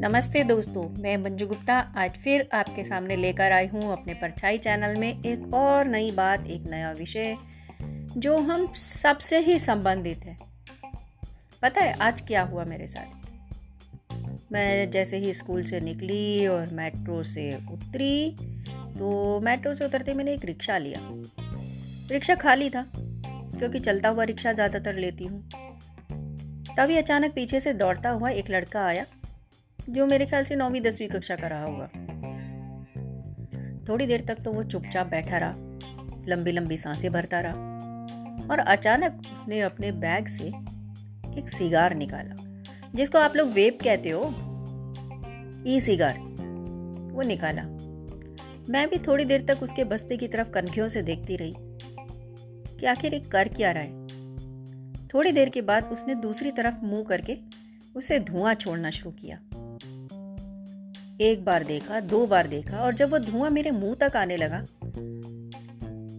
नमस्ते दोस्तों, मैं मंजू गुप्ता आज फिर आपके सामने लेकर आई हूँ अपने परछाई चैनल में एक और नई बात, एक नया विषय, जो हम सबसे ही संबंधित है। पता है, आज क्या हुआ मेरे साथ? मैं जैसे ही स्कूल से निकली और मेट्रो से उतरी तो मेट्रो से उतरते मैंने एक रिक्शा लिया। रिक्शा खाली था, क्योंकि चलता हुआ रिक्शा ज़्यादातर लेती हूँ। तभी अचानक पीछे से दौड़ता हुआ एक लड़का आया। जो मेरे ख्याल से नौवीं, दसवीं कक्षा का रहा होगा। थोड़ी देर तक तो वो चुपचाप बैठा रहा, लंबी लंबी साँसें भरता रहा, और अचानक उसने अपने बैग से एक सिगार निकाला, जिसको आप लोग वेप कहते हो। ई सिगार वो निकाला। मैं भी थोड़ी देर तक उसके बस्ते की तरफ़ कनखियों से देखती रही कि आखिर एक कर क्या रहा है। थोड़ी देर के बाद उसने दूसरी तरफ़ मुँह करके उसे धुआँ छोड़ना शुरू किया। एक बार देखा, दो बार देखा और जब वो धुआँ मेरे मुँह तक आने लगा,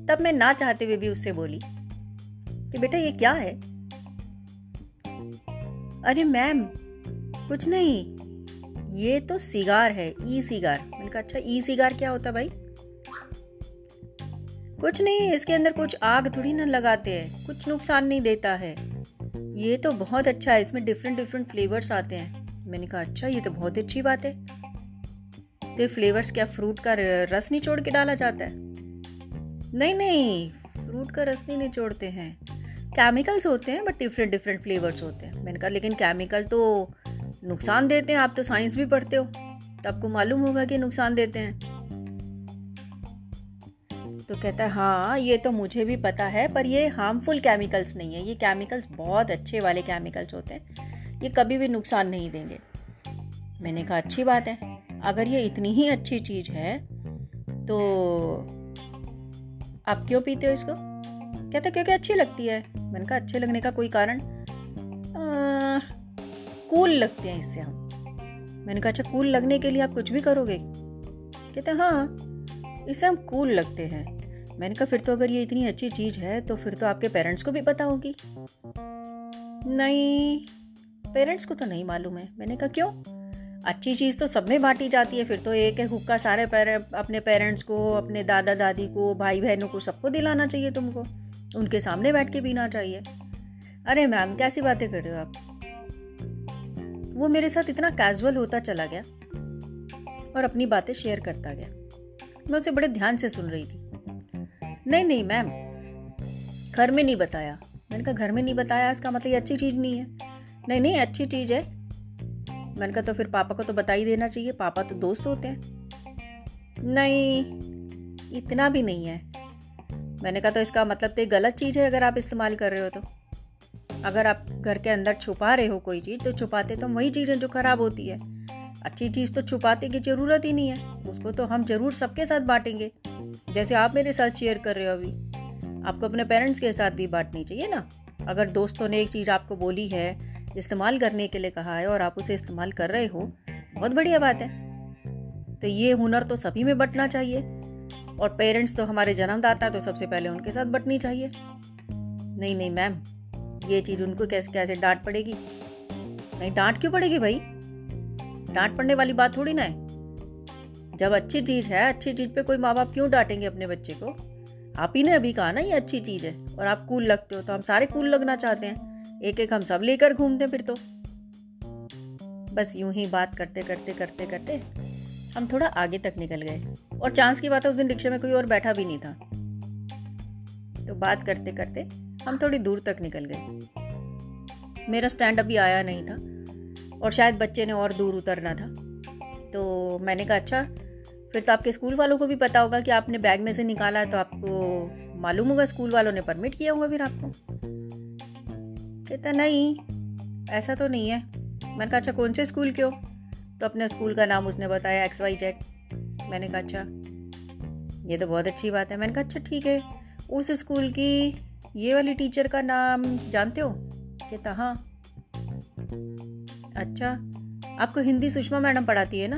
तब मैं ना चाहते हुए भी उससे बोली, कि बेटा ये क्या है? अरे मैम, कुछ नहीं, ये तो सिगार है ई सिगार मैंने कहा अच्छा ई सिगार क्या होता भाई? कुछ नहीं, इसके अंदर कुछ आग थोड़ी ना लगाते हैं, कुछ नुकसान नहीं देता है। ये तो बहुत अच्छा है, इसमें डिफरेंट डिफरेंट फ्लेवर्स आते हैं। मैंने कहा अच्छा ये तो बहुत अच्छी बात है। तो फ्लेवर्स क्या फ्रूट का रस निचोड़ के डाला जाता है? नहीं नहीं फ्रूट का रस नहीं निचोड़ते हैं। केमिकल्स होते हैं बट डिफरेंट डिफरेंट फ्लेवर्स होते हैं। मैंने कहा, लेकिन केमिकल तो नुकसान देते हैं, आप तो साइंस भी पढ़ते हो। तो आपको मालूम होगा कि नुकसान देते हैं। तो कहता है हाँ ये तो मुझे भी पता है, पर ये हार्मफुल केमिकल्स नहीं है। ये केमिकल्स बहुत अच्छे वाले केमिकल्स होते हैं। ये कभी भी नुकसान नहीं देंगे। मैंने कहा, अच्छी बात है। अगर ये इतनी ही अच्छी चीज़ है तो आप क्यों पीते हो इसको? कहते क्योंकि अच्छी लगती है। मैंने कहा, अच्छे लगने का कोई कारण? कूल लगते हैं इससे हम। मैंने कहा अच्छा कूल लगने के लिए आप कुछ भी करोगे। कहते हाँ इससे हम कूल लगते हैं। मैंने कहा, फिर तो अगर ये इतनी अच्छी चीज़ है तो फिर तो आपके पेरेंट्स को भी पता होगी। नहीं, पेरेंट्स को तो नहीं मालूम है। मैंने कहा, क्यों? अच्छी चीज़ तो सब में बांटी जाती है, फिर तो एक है हुक्का सारे पैर, अपने पेरेंट्स को, अपने दादा दादी को, भाई बहनों को सबको दिलाना चाहिए तुमको। उनके सामने बैठ के पीना चाहिए। अरे मैम, कैसी बातें कर रहे हो आप? वो मेरे साथ इतना कैजुअल होता चला गया और अपनी बातें शेयर करता गया। मैं उसे बड़े ध्यान से सुन रही थी। नहीं नहीं मैम, घर में नहीं बताया। मैंने कहा, घर में नहीं बताया? इसका मतलब ये अच्छी चीज़ नहीं है? नहीं नहीं, अच्छी चीज़ है। मैंने कहा तो फिर पापा को तो बता ही देना चाहिए, पापा तो दोस्त होते हैं। नहीं, इतना भी नहीं है। मैंने कहा तो इसका मतलब तो गलत चीज़ है अगर आप इस्तेमाल कर रहे हो तो। अगर आप घर के अंदर छुपा रहे हो कोई चीज़ तो छुपाते तो वही चीज़ जो ख़राब होती है। अच्छी चीज़ तो छुपाते की ज़रूरत ही नहीं है, उसको तो हम ज़रूर सबके साथ बांटेंगे। जैसे आप मेरे साथ शेयर कर रहे हो अभी, आपको अपने पेरेंट्स के साथ भी बांटनी चाहिए ना। अगर दोस्तों ने एक चीज़ आपको बोली है इस्तेमाल करने के लिए कहा है और आप उसे इस्तेमाल कर रहे हो, बहुत बढ़िया बात है। तो ये हुनर तो सभी में बटना चाहिए और पेरेंट्स तो हमारे जन्मदाता तो सबसे पहले उनके साथ बटनी चाहिए। नहीं नहीं, मैम, ये चीज़ उनको कैसे कैसे डांट पड़ेगी? नहीं, डांट क्यों पड़ेगी भाई? डांट पड़ने वाली बात थोड़ी ना है। जब अच्छी चीज़ है, अच्छी चीज़ पे कोई माँ बाप क्यों डांटेंगे अपने बच्चे को? आप ही ने अभी कहा ना, ये अच्छी चीज़ है और आप कूल लगते हो तो हम सारे कूल लगना चाहते हैं। एक एक हम सब लेकर घूमते फिर तो। बस यूँ ही बात करते करते करते करते हम थोड़ा आगे तक निकल गए। और चांस की बात है उस दिन रिक्शा में कोई और बैठा भी नहीं था। तो बात करते करते हम थोड़ी दूर तक निकल गए। मेरा स्टैंड अभी आया नहीं था और शायद बच्चे ने और दूर उतरना था। तो मैंने कहा अच्छा फिर तो आपके स्कूल वालों को भी पता होगा कि आपने बैग में से निकाला तो आपको मालूम होगा स्कूल वालों ने परमिट किया होगा फिर आपको। कहता नहीं, ऐसा तो नहीं है। मैंने कहा अच्छा कौन से स्कूल के हो? तो अपने स्कूल का नाम उसने बताया एक्स वाई जेड मैंने कहा अच्छा ये तो बहुत अच्छी बात है। मैंने कहा अच्छा ठीक है, उस स्कूल की ये वाली टीचर का नाम जानते हो? कहता हाँ। अच्छा आपको हिंदी सुषमा मैडम पढ़ाती है ना?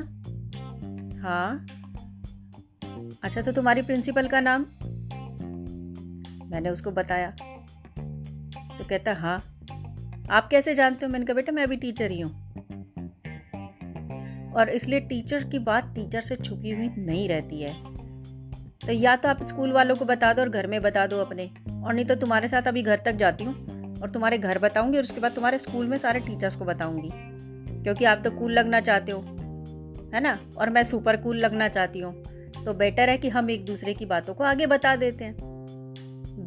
हाँ। अच्छा तो तुम्हारी प्रिंसिपल का नाम? मैंने उसको बताया। तो कहता हाँ। आप कैसे जानते हो मैंने कहा बेटा? मैं अभी टीचर ही हूँ। और इसलिए टीचर की बात टीचर से छुपी हुई नहीं रहती है। तो या तो आप स्कूल वालों को बता दो और घर में बता दो अपने। और नहीं तो तुम्हारे साथ अभी घर तक जाती हूँ और तुम्हारे घर बताऊँगी और उसके बाद तुम्हारे स्कूल में सारे टीचर्स को बताऊँगी। क्योंकि आप तो कूल लगना चाहते हो, है ना? और मैं सुपर कूल लगना चाहती हूँ। तो बेटर है कि हम एक दूसरे की बातों को आगे बता देते हैं।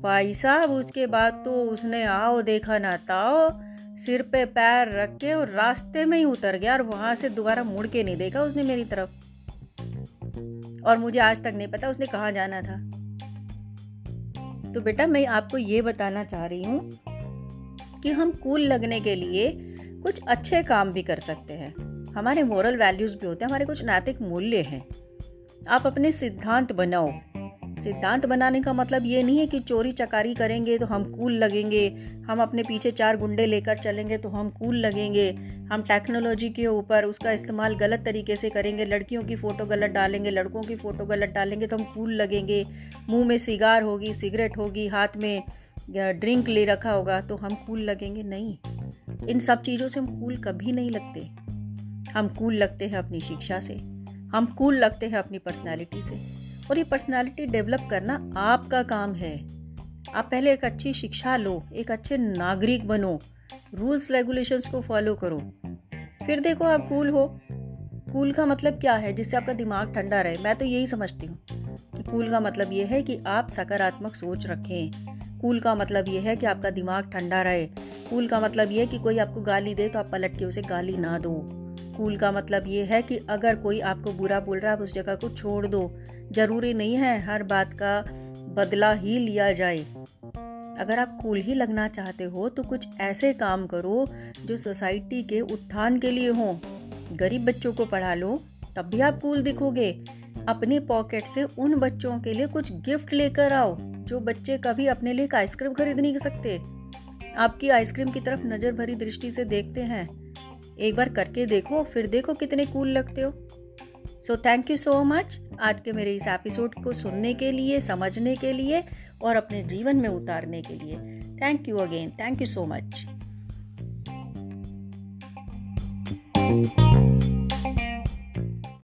भाई साहब, उसके बाद तो उसने, आओ देखा ना, ताओ, सिर पे पैर रख के और रास्ते में ही उतर गया और वहाँ से दोबारा मुड़ के नहीं देखा उसने मेरी तरफ़। और मुझे आज तक नहीं पता उसने कहाँ जाना था। तो बेटा, मैं आपको ये बताना चाह रही हूँ कि हम कूल लगने के लिए कुछ अच्छे काम भी कर सकते हैं। हमारे मॉरल वैल्यूज़ भी होते हैं, हमारे कुछ नैतिक मूल्य हैं। आप अपने सिद्धांत बनाओ सिद्धांत बनाने का मतलब ये नहीं है कि चोरी चकारी करेंगे तो हम कूल लगेंगे, हम अपने पीछे चार गुंडे लेकर चलेंगे तो हम कूल लगेंगे, हम टेक्नोलॉजी के ऊपर उसका इस्तेमाल गलत तरीके से करेंगे, लड़कियों की फ़ोटो गलत डालेंगे, लड़कों की फ़ोटो गलत डालेंगे तो हम कूल लगेंगे, मुँह में सिगार होगी सिगरेट होगी, हाथ में ड्रिंक ले रखा होगा तो हम कूल लगेंगे? नहीं। इन सब चीज़ों से हम कूल कभी नहीं लगते। हम कूल लगते हैं अपनी शिक्षा से, हम कूल लगते हैं अपनी पर्सनैलिटी से। और ये पर्सनालिटी डेवलप करना आपका काम है। आप पहले एक अच्छी शिक्षा लो, एक अच्छे नागरिक बनो रूल्स रेगुलेशंस को फॉलो करो। फिर देखो आप कूल हो। कूल का मतलब क्या है? जिससे आपका दिमाग ठंडा रहे। मैं तो यही समझती हूँ कि कूल का मतलब ये है कि आप सकारात्मक सोच रखें। कूल का मतलब ये है कि आपका दिमाग ठंडा रहे। कूल का मतलब ये है कि कोई आपको गाली दे तो आप पलट के उसे गाली ना दो। कूल का मतलब ये है कि अगर कोई आपको बुरा बोल रहा है, आप उस जगह को छोड़ दो। ज़रूरी नहीं है हर बात का बदला ही लिया जाए। अगर आप कूल ही लगना चाहते हो तो कुछ ऐसे काम करो जो सोसाइटी के उत्थान के लिए हों। गरीब बच्चों को पढ़ा लो, तब भी आप कूल दिखोगे। अपने पॉकेट से उन बच्चों के लिए कुछ गिफ्ट लेकर आओ, जो बच्चे कभी अपने लिए आइसक्रीम खरीद नहीं सकते। आपकी आइसक्रीम की तरफ़ नज़र भरी दृष्टि से देखते हैं। एक बार करके देखो फिर देखो कितने कूल लगते हो। So thank you so much आज के मेरे इस एपिसोड को सुनने के लिए, समझने के लिए और अपने जीवन में उतारने के लिए। Thank you again thank you so much